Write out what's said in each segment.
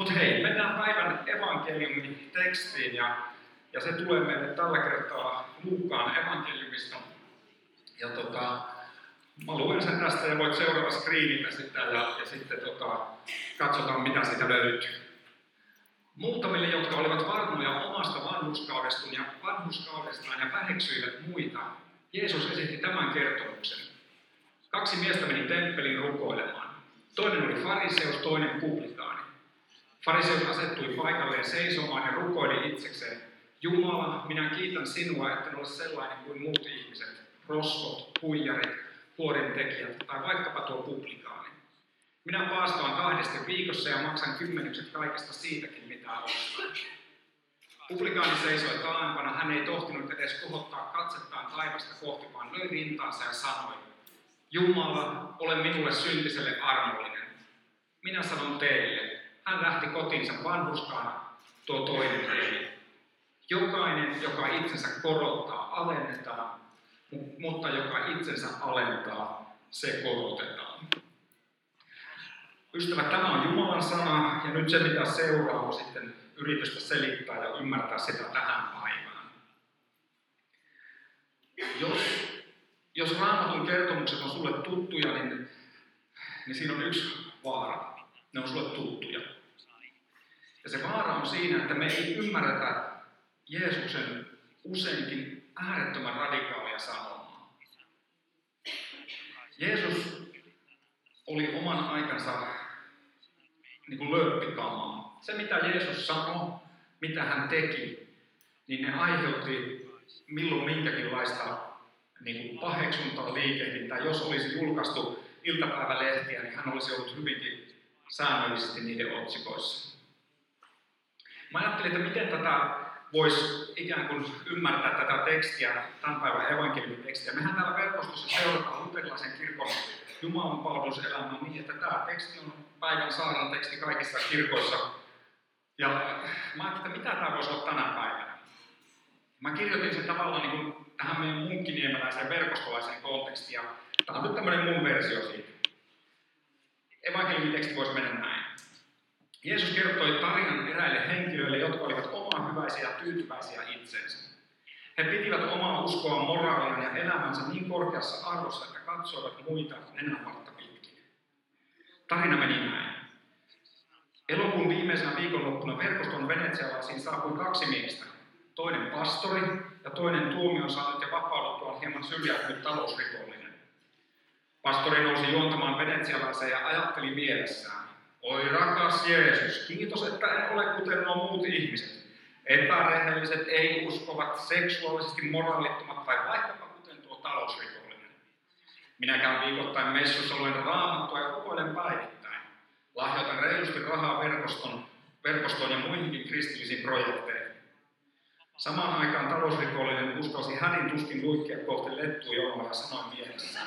Mutta hei, mennään päivän evankeliumin tekstiin ja, ja se tulee meille tällä kertaa Luukkaan evankeliumista. Ja tota, mä luen sen tästä ja voit seurata screenitä sitä ja, ja sitten tota, katsotaan mitä siitä löytyy. Muutamille, jotka olivat varmoja omasta vanhuskaudestaan ja, vanhuskaudestaan ja väheksyivät muita, Jeesus esitti tämän kertomuksen. Kaksi miestä meni temppeliin rukoilemaan. Toinen oli fariseus, toinen publikaani. Fariseus asettui paikalleen seisomaan ja rukoili itsekseen. Jumala, minä kiitän sinua, että ole sellainen kuin muut ihmiset, rosvot, huijarit, huorintekijät tai vaikkapa tuo publikaani. Minä paastoan kahdesti viikossa ja maksan kymmenykset kaikesta siitäkin, mitä ostan. Publikaani seisoi taaempana, hän ei tohtinut edes kohottaa katsettaan taivasta kohti, vaan löi rintaansa ja sanoi, Jumala, ole minulle syntiselle armollinen. Minä sanon teille, hän lähti kotiinsa vanhuskaana, tuo toinen veli. Jokainen, joka itsensä korottaa, alennetaan, mutta joka itsensä alentaa, se korotetaan. Ystävät, tämä on Jumalan sana, ja nyt se mitä seuraa on sitten yritystä selittää ja ymmärtää sitä tähän päivään. Jos, jos raamatun kertomukset on sulle tuttuja, niin, niin siinä on yksi vaara. Ne on sulle tuttuja. Ja se vaara on siinä, että me ei ymmärretä Jeesuksen useinkin äärettömän radikaalia sanomaa. Jeesus oli oman aikansa niin kuin lööppikamaa. Se, mitä Jeesus sanoi, mitä hän teki, niin ne aiheutti milloin minkäkinlaista niin kuin paheksuntaa liikehdintää. Jos olisi julkaistu iltapäivälehtiä, niin hän olisi ollut hyvinkin säännöllisesti niiden otsikoissa. Mä ajattelin, että miten tätä voisi ikään kuin ymmärtää tätä tekstiä, tämän päivän evankeliumin tekstiä. Mehän täällä verkostossa seurataan luterilaisen kirkon Jumalan palveluselämää niin, että tämä teksti on päivän saarnan teksti kaikissa kirkoissa. Ja mä ajattelin, että mitä tämä voisi olla tänä päivänä. Mä kirjoitin sen tavallaan niin kuin tähän meidän munkkiniemeläiseen verkostolaiseen kontekstiin. Ja tämä on nyt tämmöinen mun versio siitä. Evankeliumin teksti voisi mennä näin. Jeesus kertoi tarinan eräille henkilöille, jotka olivat omaa hyväisiä ja tyytyväisiä itseensä. He pitivät omaa uskoa moraalia ja elämänsä niin korkeassa arvossa, että katsoivat muita nenänvartta pitkin. Tarina meni näin. Elokuun viimeisenä viikonloppuna verkoston venetsialaisiin saapui kaksi miestä. Toinen pastori ja toinen tuomion saanut ja vapauduttuaan hieman syrjäytynyt talousrikollinen. Pastori nousi juontamaan venetsialaiseen ja ajatteli mielessään. Oi rakas Jeesus, kiitos, että en ole kuten nuo muut ihmiset. Epärehelliset, ei-uskovat, seksuaalisesti moraalittomat tai vaikkapa kuten tuo talousrikollinen. Minä käyn viikoittain messussa, luen raamattua ja rukoilen päivittäin. Lahjoitan reilusti rahaa verkoston, verkostoon ja muihinkin kristillisiin projekteihin. Samaan aikaan talousrikollinen uskalsi hädin tuskin luikkia kohti lettujonoa ja sanoi mielessään.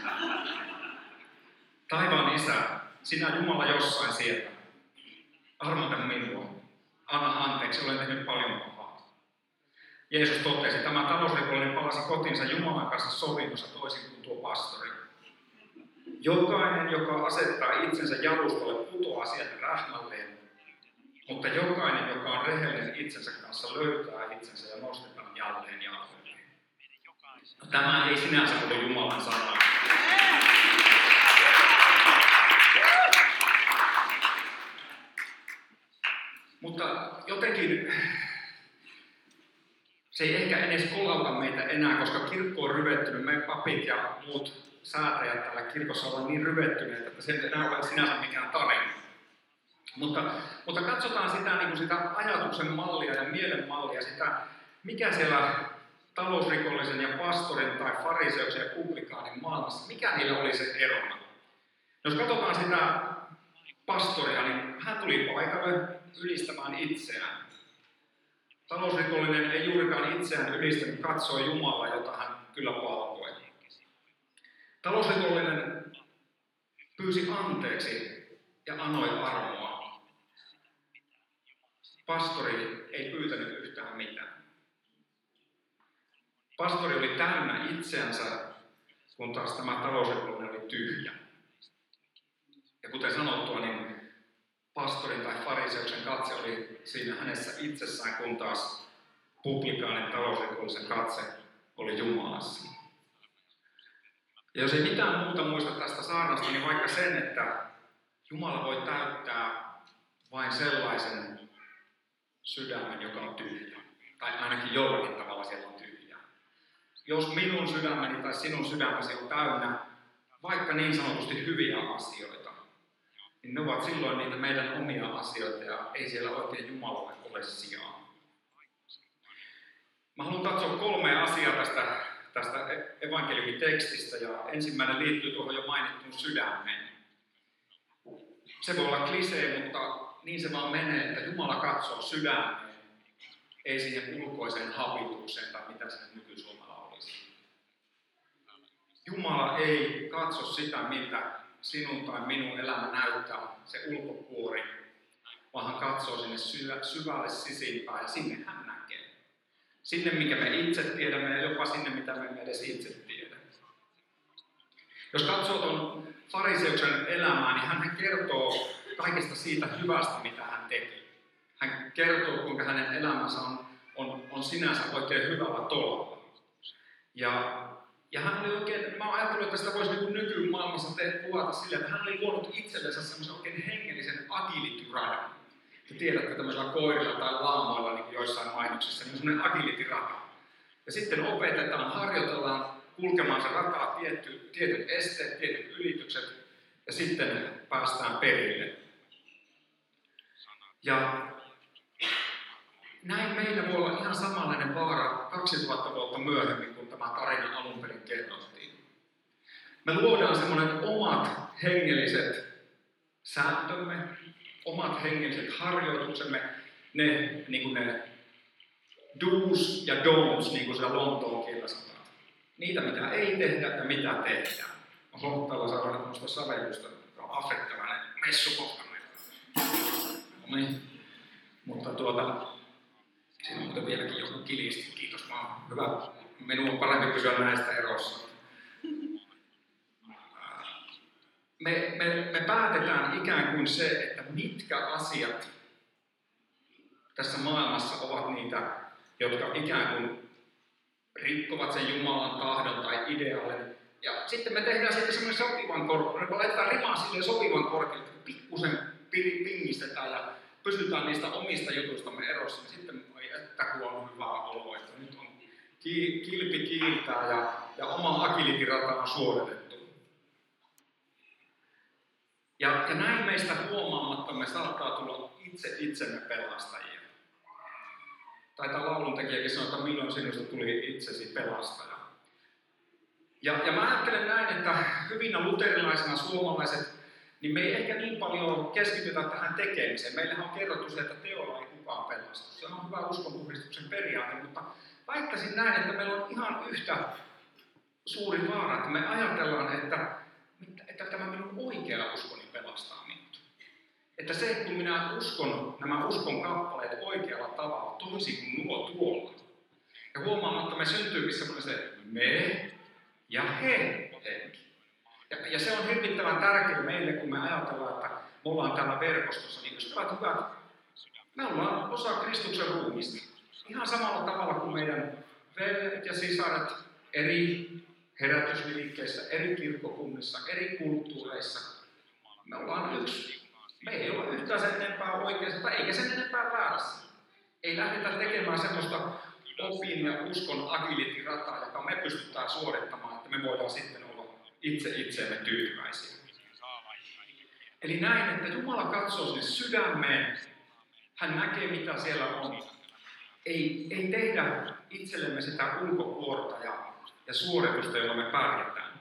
Taivaan isä, sinä Jumala jossain siellä. Armota minua. Anna anteeksi, olen tehnyt paljon pahaa. Jeesus totesi, tämä talousrikollinen palasi kotinsa Jumalan kanssa sovinnossa toisin kuin tuo pastori. Jokainen, joka asettaa itsensä jalustalle, putoaa sieltä rähmälleen, mutta jokainen, joka on rehellinen itsensä kanssa, löytää itsensä ja nostetaan jälleen jaloilleen. No, tämä ei sinänsä ole Jumalan sana. Mutta jotenkin se ei ehkä edes kolauta meitä enää, koska kirkko on ryvettynyt, me papit ja muut säätäjät täällä kirkossa ovat niin ryvettyneet, että se ei enää ole sinänsä mikään tarina. Mutta, mutta katsotaan sitä, niin kuin sitä ajatuksen mallia ja mielen mallia, sitä, mikä siellä talousrikollisen ja pastorin tai fariseuksen ja publikaanin maailmassa, mikä niillä oli se erona. Jos katsotaan sitä pastoria, niin hän tuli paikalle ylistämään itseään. Talousrikollinen ei juurikaan itseään ylistänyt, katsoi Jumalaa, jota hän kyllä palvoi. Talousrikollinen pyysi anteeksi ja anoi armoa. Pastori ei pyytänyt yhtään mitään. Pastori oli täynnä itseänsä, kun taas tämä talousrikollinen oli tyhjä. Ja kuten sanottua, niin pastorin tai fariseuksen katse oli siinä hänessä itsessään, kun taas publikaanin talousrikollisen katse oli Jumalassa. Ja jos ei mitään muuta muista tästä saarnasta, niin vaikka sen, että Jumala voi täyttää vain sellaisen sydämen, joka on tyhjä. Tai ainakin jollakin tavalla siellä on tyhjä. Jos minun sydämeni tai sinun sydämesi on täynnä vaikka niin sanotusti hyviä asioita, niin ne ovat silloin niitä meidän omia asioita ja ei siellä oikein Jumalalle ole sijaa. Mä haluan katsoa kolme asiaa tästä, tästä evankeliumitekstistä ja ensimmäinen liittyy tuohon jo mainittuun sydämeen. Se voi olla klisee, mutta niin se vaan menee, että Jumala katsoo sydämeen, ei siihen ulkoiseen habitukseen tai mitä se nykysuomalla olisi. Jumala ei katso sitä, miltä sinun tai minun elämä näyttää, se ulkopuori, vaan hän katsoo sinne syvälle sisimpään ja sinne hän näkee. Sinne, mikä me itse tiedämme ja jopa sinne, mitä me emme edes itse tiedä. Jos katsoo tuon fariseuksen elämää, niin hän kertoo kaikesta siitä hyvästä, mitä hän teki. Hän kertoo, kuinka hänen elämänsä on, on, on sinänsä oikein hyvällä tolalla. Ja, ja hän oli oikein, mä ajattelin, että sitä voisi niin nykymaailmassa te, kuvata sillä, että hän oli luonut itsellensä semmoisen oikein hengellisen agilityradan. Te tiedätte tämmöisillä koirilla tai laamoilla niin joissain mainoksissa, niin semmoinen agilityrata. Ja sitten opetetaan, harjoitellaan kulkemaan se rataa tietty, tietyt esteet, tietyt ylitykset, ja sitten päästään perille. Ja näin meillä voi olla ihan samanlainen vaara 2000 vuotta myöhemmin, tämä tarina alun perin kerrottiin. Me luodaan semmoinen omat hengelliset sääntömme, omat hengelliset harjoituksemme, ne, niin kuin ne do's ja don'ts, niin kuin se Lontoon kielellä sanotaan. Niitä, mitä ei tehdä ja mitä tehdään. On Lontalla saada tämmöistä savellusta, joka on afrikkalainen messukohta. No niin. Mutta tuota, siinä on muuten vieläkin joku kilisti, kiitos vaan. Hyvä. Minun on parempi pysyä näistä erossa. Me, me, me päätetään ikään kuin se, että mitkä asiat tässä maailmassa ovat niitä, jotka ikään kuin rikkovat sen Jumalan tahdon tai ideaalin. Ja sitten me tehdään sitten semmoinen sopivan korkeuden, me laitetaan rimaa silleen sopivan että pikkusen pingistetään ja pysytään niistä omista jutuistamme erossa, niin sitten ei että kun on hyvä olo, että nyt on kilpi kiiltää ja, ja oma agilitirata on suoritettu. Ja, ja näin meistä huomaamatta me saattaa tulla itse itsemme pelastajia. Taitaa lauluntekijäkin sanoa, että milloin sinusta tuli itsesi pelastaja. Ja, ja mä ajattelen näin, että hyvinä luterilaisena suomalaiset niin me ei ehkä niin paljon keskitytä tähän tekemiseen. Meillähän on kerrottu se, että teolla ei kukaan pelastu. Se on hyvä uskonpuhdistuksen periaate, mutta väittäisin näin, että meillä on ihan yhtä suuri vaara, että me ajatellaan, että, että tämä minun oikea uskoni pelastaa minut. Että se, kun minä uskon nämä uskon kappaleet oikealla tavalla, toisin kuin nuo tuolla, ja huomaamatta me syntyykin semmoinen se me ja he henki. Ja, ja se on hirvittävän tärkeää meille, kun me ajatellaan, että me ollaan täällä verkostossa, niin ystävät hyvät, me ollaan osa Kristuksen ruumista. Ihan samalla tavalla kuin meidän veljet ja sisaret eri herätysliikkeissä, eri kirkkokunnissa, eri kulttuureissa. Me ollaan yksi. Me ei ole yhtään sen enempää oikeassa, eikä sen enempää väärässä. Ei lähdetä tekemään semmoista opin ja uskon agility-rataa, joka me pystytään suorittamaan, että me voidaan sitten itse itseemme tyytyväisiä. Eli näin, että Jumala katsoo sinne sydämeen, hän näkee mitä siellä on. Ei, ei tehdä itsellemme sitä ulkokuorta ja, ja suoritusta, jolla me pärjätään.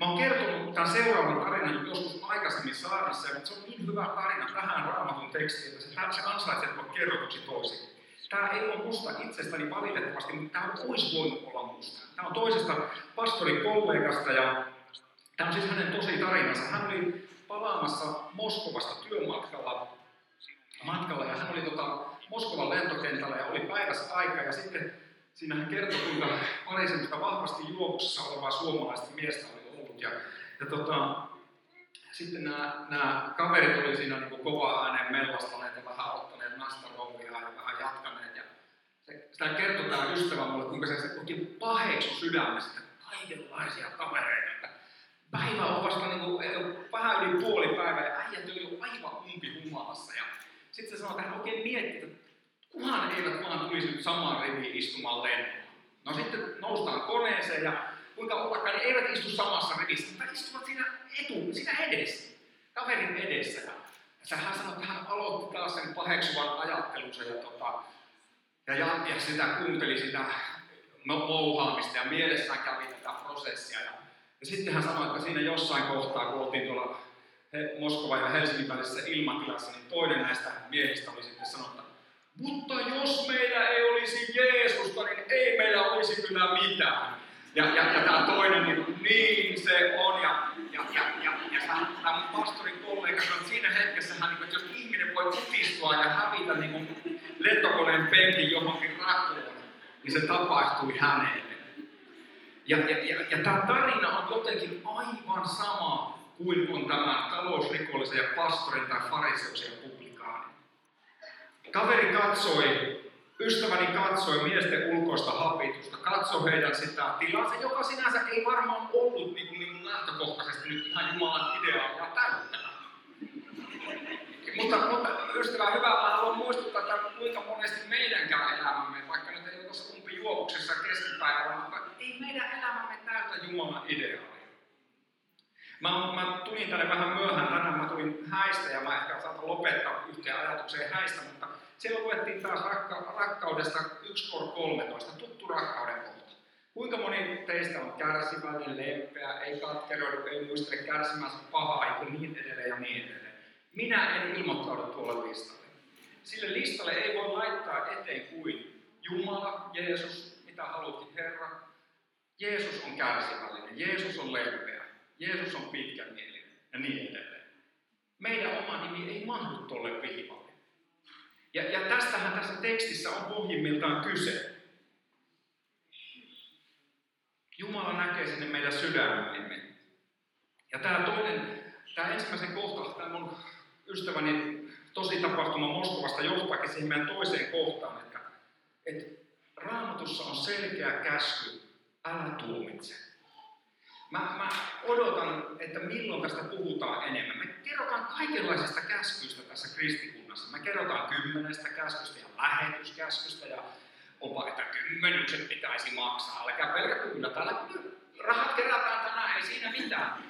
Mä oon kertonut tämän seuraavan tarinan joskus aikaisemmin saarissa, ja se on niin hyvä tarina tähän raamatun tekstiin, että se, se ansaitsee tulla kerrotuksi toisin. Tämä ei ole musta itsestäni valitettavasti, mutta tämä olisi voinut olla musta. Tämä on toisesta pastorikollegasta ja Tämä on siis hänen tosi tarinansa. Hän oli palaamassa Moskovasta työmatkalla matkalla ja hän oli tota, Moskovan lentokentällä ja oli päivässä aika ja sitten siinä hän kertoi, kuinka pari semmoista vahvasti juoksessa olevaa suomalaista miestä oli ollut ja, ja tota, sitten nämä, nämä kaverit oli siinä niin kova ääneen mellastaneet ja vähän ottaneet nastarouvia ja vähän jatkaneet. Ja se, sitä kertoi tämä ystävä mulle, kuinka se, oikein paheksu sydämessä, kaikenlaisia kavereita. Että päivä on vasta niin kuin, vähän yli puoli päivää ja äijät oli aivan umpi humalassa. Ja sitten se sanoi, että hän oikein mietti, että kunhan eivät vaan tulisi nyt samaan riviin istumaan lennolla. No sitten noustaan koneeseen ja kuinka ollakaan, niin eivät istu samassa rivissä, mutta istuvat siinä etu, siinä edessä, kaverin edessä. Ja hän sanoi, että hän aloitti taas sen paheksuvan ajattelunsa ja, tota, ja, ja, ja sitä kuunteli sitä mouhaamista ja mielessään kävi tätä prosessia. Ja, ja sitten hän sanoi, että siinä jossain kohtaa, kun oltiin tuolla Moskova ja Helsingin välisessä ilmatilassa, niin toinen näistä miehistä oli sitten sanonut, että mutta jos meillä ei olisi Jeesusta, niin ei meillä olisi kyllä mitään. Ja, ja, ja tämä toinen, niin, niin se on. Ja, ja, ja, ja, ja tämä pastorin kollega sanoi, että siinä hetkessä hän, niin, että jos ihminen voi kutistua ja hävitä niin kuin lentokoneen penkin johonkin rakuun, niin se tapahtui hänelle. Ja, ja, ja, ja tämä tarina on jotenkin aivan sama kuin on tämä talousrikollisen ja pastorin tai fariseuksen. Kaveri katsoi Ystäväni katsoi miesten ulkoista hapitusta, katsoi heidän sitä tilansa, joka sinänsä ei varmaan ollut niin kuin, niin kuin lähtökohtaisesti nyt ihan Jumalan ideaa täyttävä. Mutta, mutta ystävä hyvä, mä haluan muistuttaa, että kuinka monesti meidänkään elämämme, vaikka nyt ei ole tuossa kumpi juovuksessa keskipäivällä, mutta ei meidän elämämme täytä Jumalan ideaa. Mä, mä tulin tänne vähän myöhään tänään, mä tulin häistä ja mä ehkä saatan lopettaa yhteen ajatukseen häistä, mutta siellä luettiin taas rakka, rakkaudesta 1 13, tuttu rakkauden kohta. Kuinka moni teistä on kärsivällinen, lempeä, ei katkeroidu, ei muistele kärsimänsä pahaa, ja niin edelleen ja niin edelleen. Minä en ilmoittaudu tuolle listalle. Sille listalle ei voi laittaa eteen kuin Jumala, Jeesus, mitä halutkin Herra. Jeesus on kärsivällinen, Jeesus on lempeä, Jeesus on pitkämielinen ja niin edelleen. Meidän oma nimi ei mahdu tuolle viivalle. Ja, ja tästähän tässä tekstissä on pohjimmiltaan kyse. Jumala näkee sinne meidän sydämemme. Ja tämä toinen, tämä ensimmäisen kohta, tämä mun ystäväni tosi tapahtuma Moskovasta johtaakin siihen meidän toiseen kohtaan, että, että raamatussa on selkeä käsky, älä tuomitse. Mä, mä odotan, että milloin tästä puhutaan enemmän. Me kerrotaan kaikenlaisista käskyistä tässä kristikunnassa. Me kerrotaan kymmenestä käskystä ja lähetyskäskystä ja onpa, että kymmenykset pitäisi maksaa. Älkää pelkä kyllä, täällä rahat kerätään tänään, ei siinä mitään.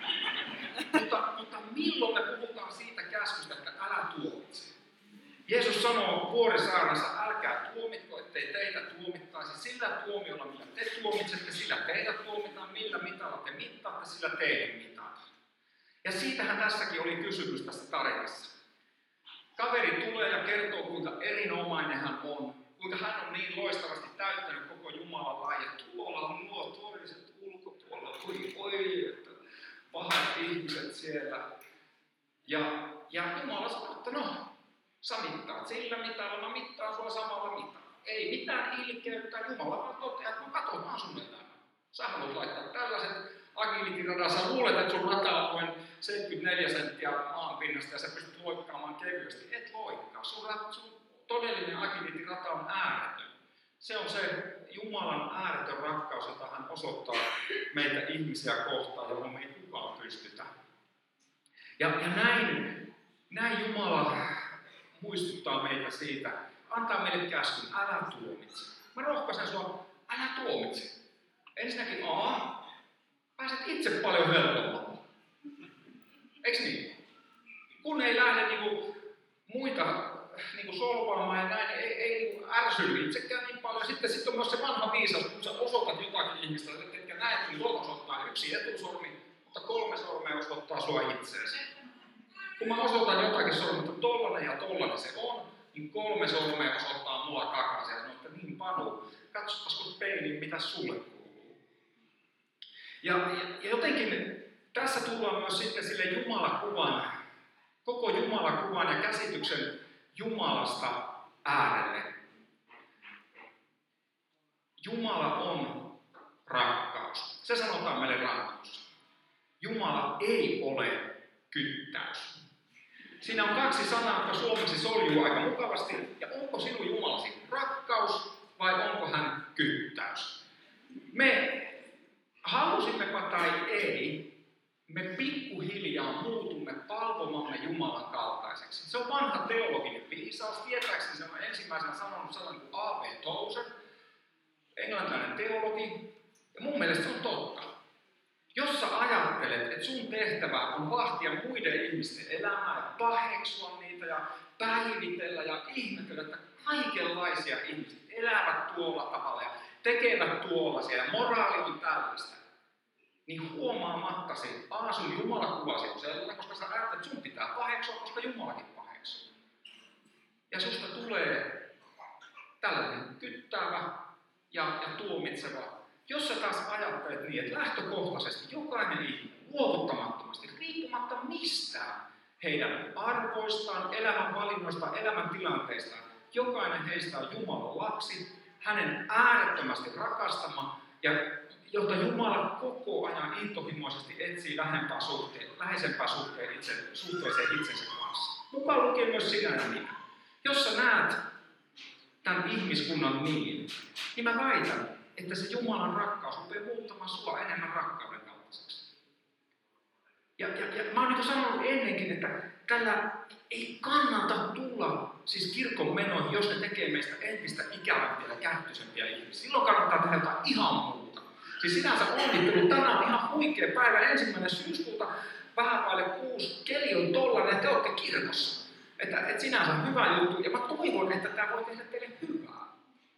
mutta, mutta milloin me puhutaan siitä käskystä, että älä tuomitse? Jeesus sanoo vuorisaarnassa, älkää tuomitko, ettei teitä tuomittaisi sillä tuomiolla, millä te tuomitsette, sillä teitä tuomitaan, millä mitalla te mittaatte, sillä teille mitataan. Ja siitähän tässäkin oli kysymys tässä tarinassa. Kaveri tulee ja kertoo, kuinka erinomainen hän on, kuinka hän on niin loistavasti täyttänyt koko Jumalan lain, ja tuolla on nuo toiset ulkopuolella, oi, oi, että pahat ihmiset siellä. Ja, ja Jumala sanoo, että no, Sä mittaat sillä mitalla, mä mittaan sua samalla mitalla. Ei mitään ilkeyttä, Jumala vaan toteaa, että mä katsotaan sun elämää. Sä haluat laittaa tällaiset agility sä luulet, että sun rata on noin 74 senttiä maan pinnasta ja sä pystyt loikkaamaan kevyesti. Et loikkaa. Sun, sun todellinen agility-rata on ääretön. Se on se Jumalan ääretön rakkaus, jota hän osoittaa meitä ihmisiä kohtaan, johon me ei kukaan pystytä. Ja, ja näin, näin Jumala muistuttaa meitä siitä, antaa meille käskyn, älä tuomitse. Mä rohkaisen sua, älä tuomitse. Ensinnäkin A, pääset itse paljon helpommalla. Eiks niin? Kun ei lähde niinku muita niinku solvaamaan ja näin, ei, ei niinku ärsyy itsekään niin paljon. Sitten, sitten on myös se vanha viisaus, kun sä osoitat jotakin ihmistä, etkä näet, niin tuolta osoittaa yksi etusormi, mutta kolme sormea osoittaa sua itseäsi. Kun mä osoitan jotakin sormia, että tollanen ja tollanen se on, niin kolme sormea osoittaa mua takaisin. Ja sanoo, että niin Panu, katsopas kun peiliin, mitä sulle. Ja, ja, jotenkin tässä tullaan myös sitten sille Jumalakuvan, koko Jumalakuvan ja käsityksen Jumalasta äärelle. Jumala on rakkaus. Se sanotaan meille raamatussa. Jumala ei ole kyttäys. Siinä on kaksi sanaa, jotka suomeksi soljuu aika mukavasti. Ja onko sinun Jumalasi rakkaus vai onko hän kyttäys? Me halusimmepa tai ei, me pikkuhiljaa muutumme palvomamme Jumalan kaltaiseksi. Se on vanha teologinen viisaus. Tietääkseni se on ensimmäisenä sanonut sellainen kuin A.V. Tozer, englantilainen teologi. Ja mun mielestä se on totta. Jos sä ajattelet, että sun tehtävä on vahtia muiden ihmisten elämää ja paheksua niitä ja päivitellä ja ihmetellä, että kaikenlaisia ihmisiä elävät tuolla tavalla ja tekevät tuolla ja moraali on tällaista, niin huomaamattasi, A, sun Jumala kuvasi on sellainen, koska sä ajattelet, että sun pitää paheksua, koska Jumalakin paheksuu. Ja susta tulee tällainen kyttävä ja, ja tuomitseva. Jos sä taas ajattelet niin, että lähtökohtaisesti jokainen ihminen luovuttamattomasti, riippumatta mistään, heidän arvoistaan, elämän valinnoista, elämän tilanteistaan, jokainen heistä on Jumalan lapsi, hänen äärettömästi rakastama, ja jota Jumala koko ajan intohimoisesti etsii lähempää suhteen, läheisempää suhteen itse, suhteeseen itsensä kanssa. Mukaan lukee myös sinä ja minä. Jos sä näet tämän ihmiskunnan niin, niin mä väitän, että se Jumalan rakkaus rupeaa muuttamaan sua enemmän rakkauden kaltaiseksi. Ja, ja, ja mä oon niin sanonut ennenkin, että tällä ei kannata tulla siis kirkon menoihin, jos ne tekee meistä entistä ikävämpiä ja käyttöisempiä ihmisiä. Silloin kannattaa tehdä jotain ihan muuta. Siis sinänsä onnittelu, tänään on ihan huikea päivä, ensimmäinen syyskuuta, vähän vaille kuusi, keli on tollainen, te olette kirkossa. Että, että sinänsä on hyvä juttu, ja mä toivon, että tämä voi tehdä teille hyvää.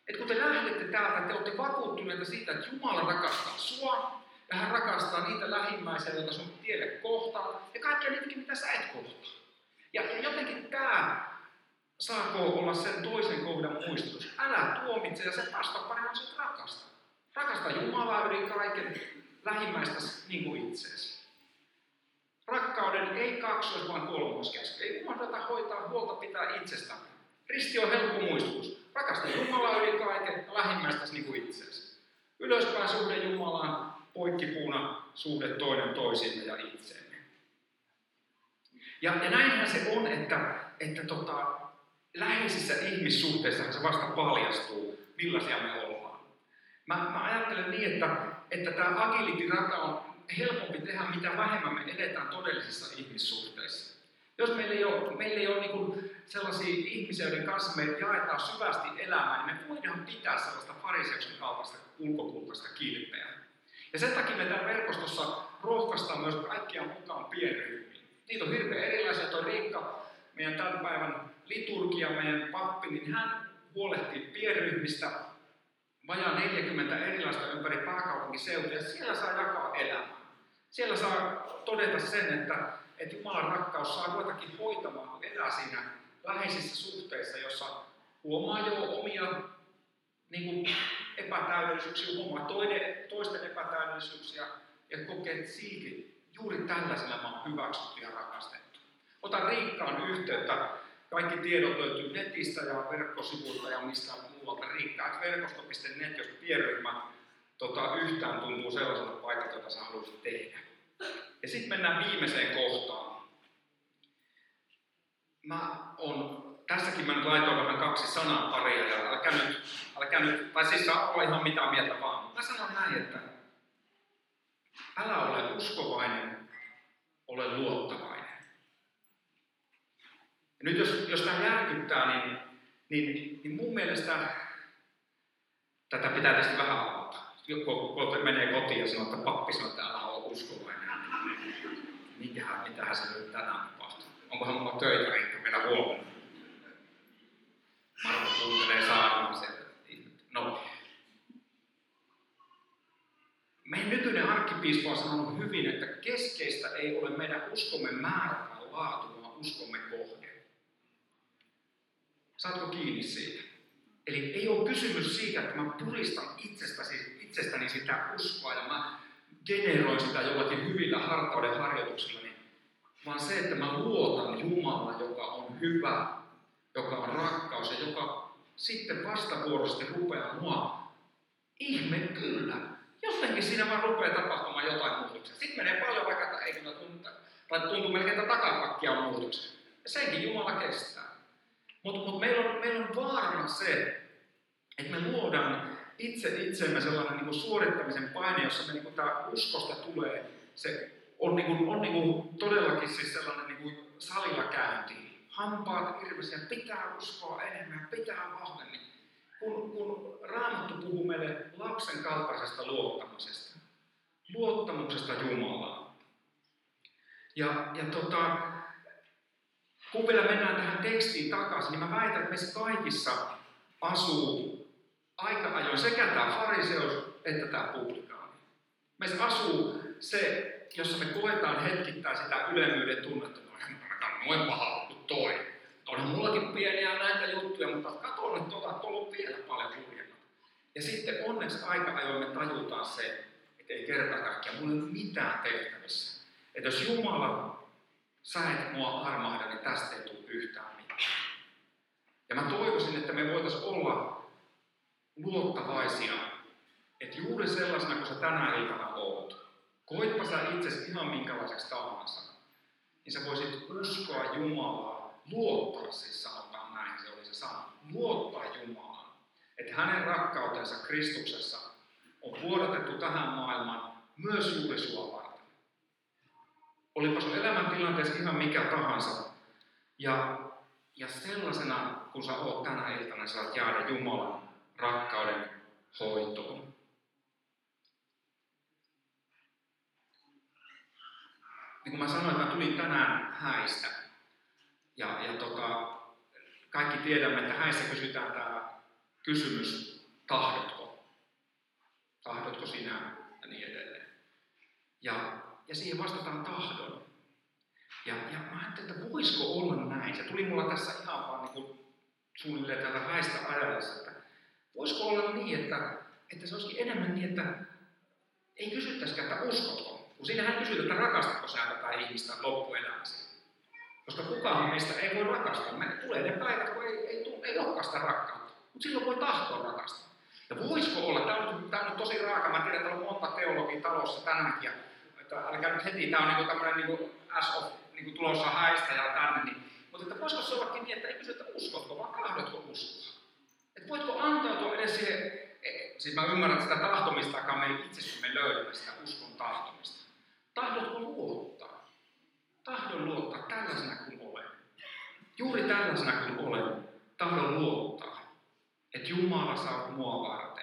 Että kun te lähdette täältä, te olette vakuuttuneita siitä, että Jumala rakastaa sua, ja hän rakastaa niitä lähimmäisiä, joita sun tielle kohtaa, ja kaikkia niitäkin, mitä sä et kohtaa. Ja, ja jotenkin tämä saako olla sen toisen kohdan muistutus. Älä tuomitse, ja se vastapari on se rakasta. Rakasta Jumalaa yli kaiken lähimmäistä niin kuin itseesi. Rakkauden ei kaksois, vaan kolmoskäsky. Ei unohdeta hoitaa huolta pitää itsestämme. Risti on helppo muistutus. Rakasta Jumalaa yli kaiken ja lähimmäistäsi niin kuin itseäsi. Ylöspäin suhde Jumalaan, poikkipuuna suhde toinen toisimme ja itseemme. Ja, ja näinhän se on, että, että tota, läheisissä ihmissuhteissa se vasta paljastuu, millaisia me ollaan. Mä, mä ajattelen niin, että, että tämä agility rata on helpompi tehdä, mitä vähemmän me edetään todellisissa ihmissuhteissa. Jos meillä ei ole, meillä ei ole niin sellaisia ihmisiä, joiden kanssa me jaetaan syvästi elämää, niin me voidaan pitää sellaista fariseuksen kaltaista ulkokultaista kilpeä. Ja sen takia me täällä verkostossa rohkaistaan myös kaikkia mukaan pienryhmiin. Niitä on hirveän erilaisia. Tuo Riikka, meidän tämän päivän liturgia, meidän pappi, niin hän huolehtii pienryhmistä vajaa 40 erilaista ympäri pääkaupunkiseutua, ja siellä saa jakaa elämää. Siellä saa todeta sen, että, että Jumalan rakkaus saa jotakin hoitamaan, kun elää siinä läheisissä suhteissa, jossa huomaa jo omia niin kuin epätäydellisyyksiä, huomaa toinen, toisten epätäydellisyyksiä ja kokee, että silti juuri tällaisella mä oon hyväksytty ja rakastettu. Ota Riikkaan yhteyttä. Kaikki tiedot löytyy netistä ja verkkosivuilta ja mistä muualta. Riikkaat verkosto.net, jos pienryhmä tota, yhtään tuntuu sellaiselta paikalta, jota sä haluaisit tehdä. Ja sitten mennään viimeiseen kohtaan mä on, tässäkin mä nyt laitoin vähän kaksi sanaa paria ja älkää nyt, älkää nyt, tai siis saa olla ihan mitä mieltä vaan. Mä sanon näin, että älä ole uskovainen, ole luottavainen. Nyt jos, jos tämä järkyttää, niin, niin, niin mun mielestä tätä pitää tietysti vähän avata. Joku menee kotiin ja sanoo, että pappi sanoo, että älä ole uskovainen. Mitähän, mitähän se nyt tänään onkohan mulla töitä riittää vielä huomenna. Marko kuuntelee saarnaa. No. Meidän nykyinen arkkipiispa on sanonut hyvin, että keskeistä ei ole meidän uskomme määrä tai laatu, vaan uskomme kohde. Saatko kiinni siitä? Eli ei ole kysymys siitä, että mä puristan itsestäsi, itsestäni sitä uskoa ja mä generoin sitä jollakin hyvillä hartauden harjoituksilla, niin vaan se, että mä luotan Jumala, joka on hyvä, joka on rakkaus ja joka sitten vastavuoroisesti rupeaa mua. Ihme kyllä. Jotenkin siinä vaan rupeaa tapahtumaan jotain muutoksia. Sitten menee paljon vaikka, että ei kyllä tunta. Tai tuntuu melkein, että takapakkia on muutoksen. Ja senkin Jumala kestää. Mutta mut meillä, on, meillä on vaarana se, että me luodaan itse itsemme sellainen niin kuin suorittamisen paine, jossa me niin kuin tämä uskosta tulee, se on, niin kuin, on niin kuin todellakin siis sellainen niin kuin salilla käynti. Hampaat irvisiä, pitää uskoa enemmän, pitää vahvemmin. Kun, kun Raamattu puhuu meille lapsen kaltaisesta luottamisesta, luottamuksesta Jumalaan. Ja, ja tota, kun vielä mennään tähän tekstiin takaisin, niin mä väitän, että meissä kaikissa asuu aika ajoin sekä tämä fariseus että tämä publikaani. Meissä asuu se, jossa me koetaan hetkittäin sitä ylemmyyden tunnetta, että noin paha kuin toi. Onhan mullakin pieniä näitä juttuja, mutta katso nyt tuota, että on vielä paljon hurjemmat. Ja sitten onneksi aika ajoin me tajutaan se, että ei kerta kaikkiaan, mulla ei ole mitään tehtävissä. Että jos Jumala, sä et mua armahda, niin tästä ei tule yhtään mitään. Ja mä toivoisin, että me voitaisiin olla luottavaisia, että juuri sellaisena kuin sä tänä iltana oot, koitpa sä itsesi ihan minkälaiseksi tahansa, niin sä voisit uskoa Jumalaa, luottaa siis sanotaan näin, se oli se sana, luottaa Jumalaan, että hänen rakkautensa Kristuksessa on vuodatettu tähän maailmaan myös juuri sua. Olipa sun elämäntilanteessa ihan mikä tahansa, ja, ja sellaisena, kun sä oot tänä iltana, sä saat jäädä Jumalan rakkauden hoitoon. Niin kuin mä sanoin, mä tulin tänään häistä. Ja, ja tota, kaikki tiedämme, että häissä kysytään tämä kysymys, tahdotko? Tahdotko sinä? Ja niin edelleen. Ja, ja siihen vastataan tahdon. Ja, ja mä ajattelin, että voisiko olla näin. Se tuli mulla tässä ihan vaan niin kuin suunnilleen täältä häistä ajallessa, että Voisiko olla niin, että, että se olisikin enemmän niin, että ei kysyttäisikään, että uskotko? Kun siinähän kysytään, että rakastatko sä tätä ihmistä loppuelämässä. Koska kukaan meistä ei voi rakastaa. Me tulee ne päivät, kun ei, ei, tule, ei olekaan sitä rakkautta. Mutta silloin voi tahtoa rakastaa. Ja voisiko olla, tämä on, tämä on tosi raaka, mä tiedän, että on monta teologia talossa tänäänkin, että älkää nyt heti, tämä on niin tämmöinen niin as of niin kuin tulossa häistä ja tänne, niin, mutta että voisiko se ollakin niin, että ei kysytä uskotko, vaan tahdotko uskoa. Että voitko antautua edes siihen, e, siis mä ymmärrän, sitä tahtomistakaan me ei itsestämme löydetä sitä uskon tahtomista. Tahdotko luottaa? Tahdon luottaa tällaisena kuin olen. Juuri tällaisena kuin olen. Tahdon luottaa, että Jumala saa mua varten.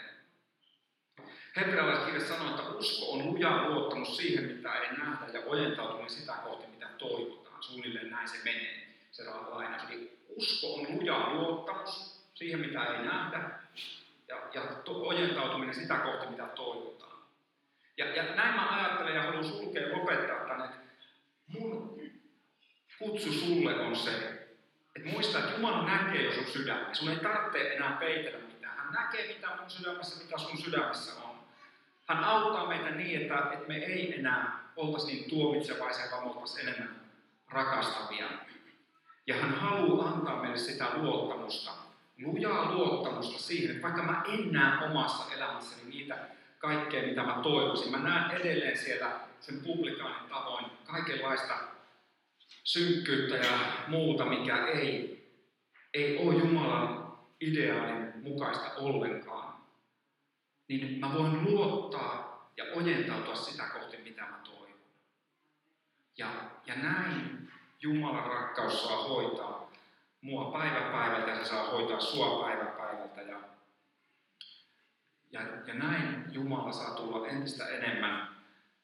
Hebrealaiskirja sanoo, että usko on luja luottamus siihen, mitä ei nähdä, ja ojentautuminen sitä kohti, mitä toivotaan. Suunnilleen näin se menee, se lainaus. Eli usko on luja luottamus siihen, mitä ei nähdä, ja, ja to, ojentautuminen sitä kohti, mitä toivotaan. Ja, ja näin mä ajattelen ja haluan sulkea lopettaa tänne, että mun kutsu sulle on se, että muista, että Jumala näkee jo sun sydämessä. Sun ei tarvitse enää peitellä mitään. Hän näkee, mitä mun sydämessä, mitä sun sydämessä on. Hän auttaa meitä niin, että, että me ei enää oltaisi niin tuomitsevaisia, vaan oltaisiin enemmän rakastavia. Ja hän haluaa antaa meille sitä luottamusta, lujaa luottamusta siihen, että vaikka mä en näe omassa elämässäni niitä kaikkea, mitä mä toivoisin, mä näen edelleen siellä sen publikaanin tavoin kaikenlaista synkkyyttä ja muuta, mikä ei, ei ole Jumalan ideaalin mukaista ollenkaan, niin mä voin luottaa ja ojentautua sitä kohti, mitä mä toivon. Ja, ja näin Jumalan rakkaus saa hoitaa mua päivä päivältä ja se saa hoitaa sua päivä päivältä. Ja, ja, ja näin Jumala saa tulla entistä enemmän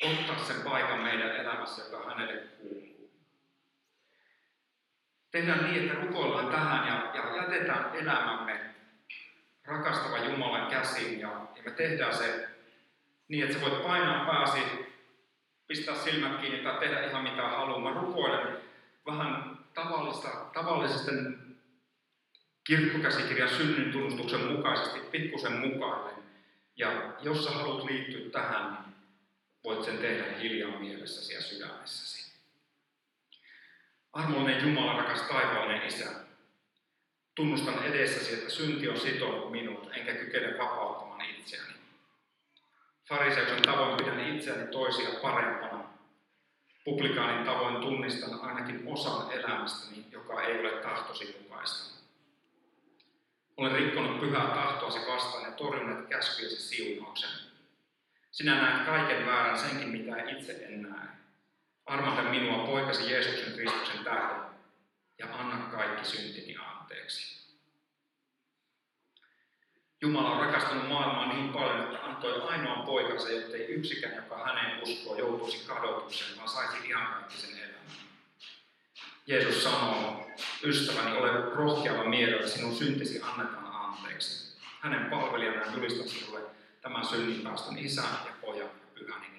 ottaa sen paikan meidän elämässä, joka hänelle kuuluu. Tehdään niin, että rukoillaan tähän ja, ja jätetään elämämme rakastava Jumalan käsiin ja, ja me tehdään se niin, että sä voit painaa pääsi, pistää silmät kiinni tai tehdä ihan mitä haluaa. Mä rukoilen vähän tavallista, tavallisten kirkkokäsikirjan synnin tunnustuksen mukaisesti pikkusen mukainen. Ja jos sä haluat liittyä tähän, niin voit sen tehdä hiljaa mielessäsi ja sydämessäsi. Armoinen Jumala, rakas taivaallinen Isä, tunnustan edessäsi, että synti on sitonut minut, enkä kykene vapauttamaan itseäni. Fariseuksen tavoin pidän itseäni toisia parempana Publikaanin tavoin tunnistan ainakin osan elämästäni, joka ei ole tahtosi mukaista. Olen rikkonut pyhää tahtoasi vastaan ja torjunut käskyjesi siunauksen. Sinä näet kaiken väärän senkin, mitä itse en näe. Armahda minua poikasi Jeesuksen Kristuksen tähden ja anna kaikki syntini anteeksi. Jumala on rakastanut maailmaa niin paljon, että antoi ainoan poikansa, jottei yksikään, joka häneen uskoo, joutuisi kadotukseen, vaan saisi sen elämän. Jeesus sanoo, ystäväni, ole rohkeava mielellä, sinun syntisi annetaan anteeksi. Hänen palvelijanaan julistan sinulle tämän synnin päästön isän ja pojan ja pyhän.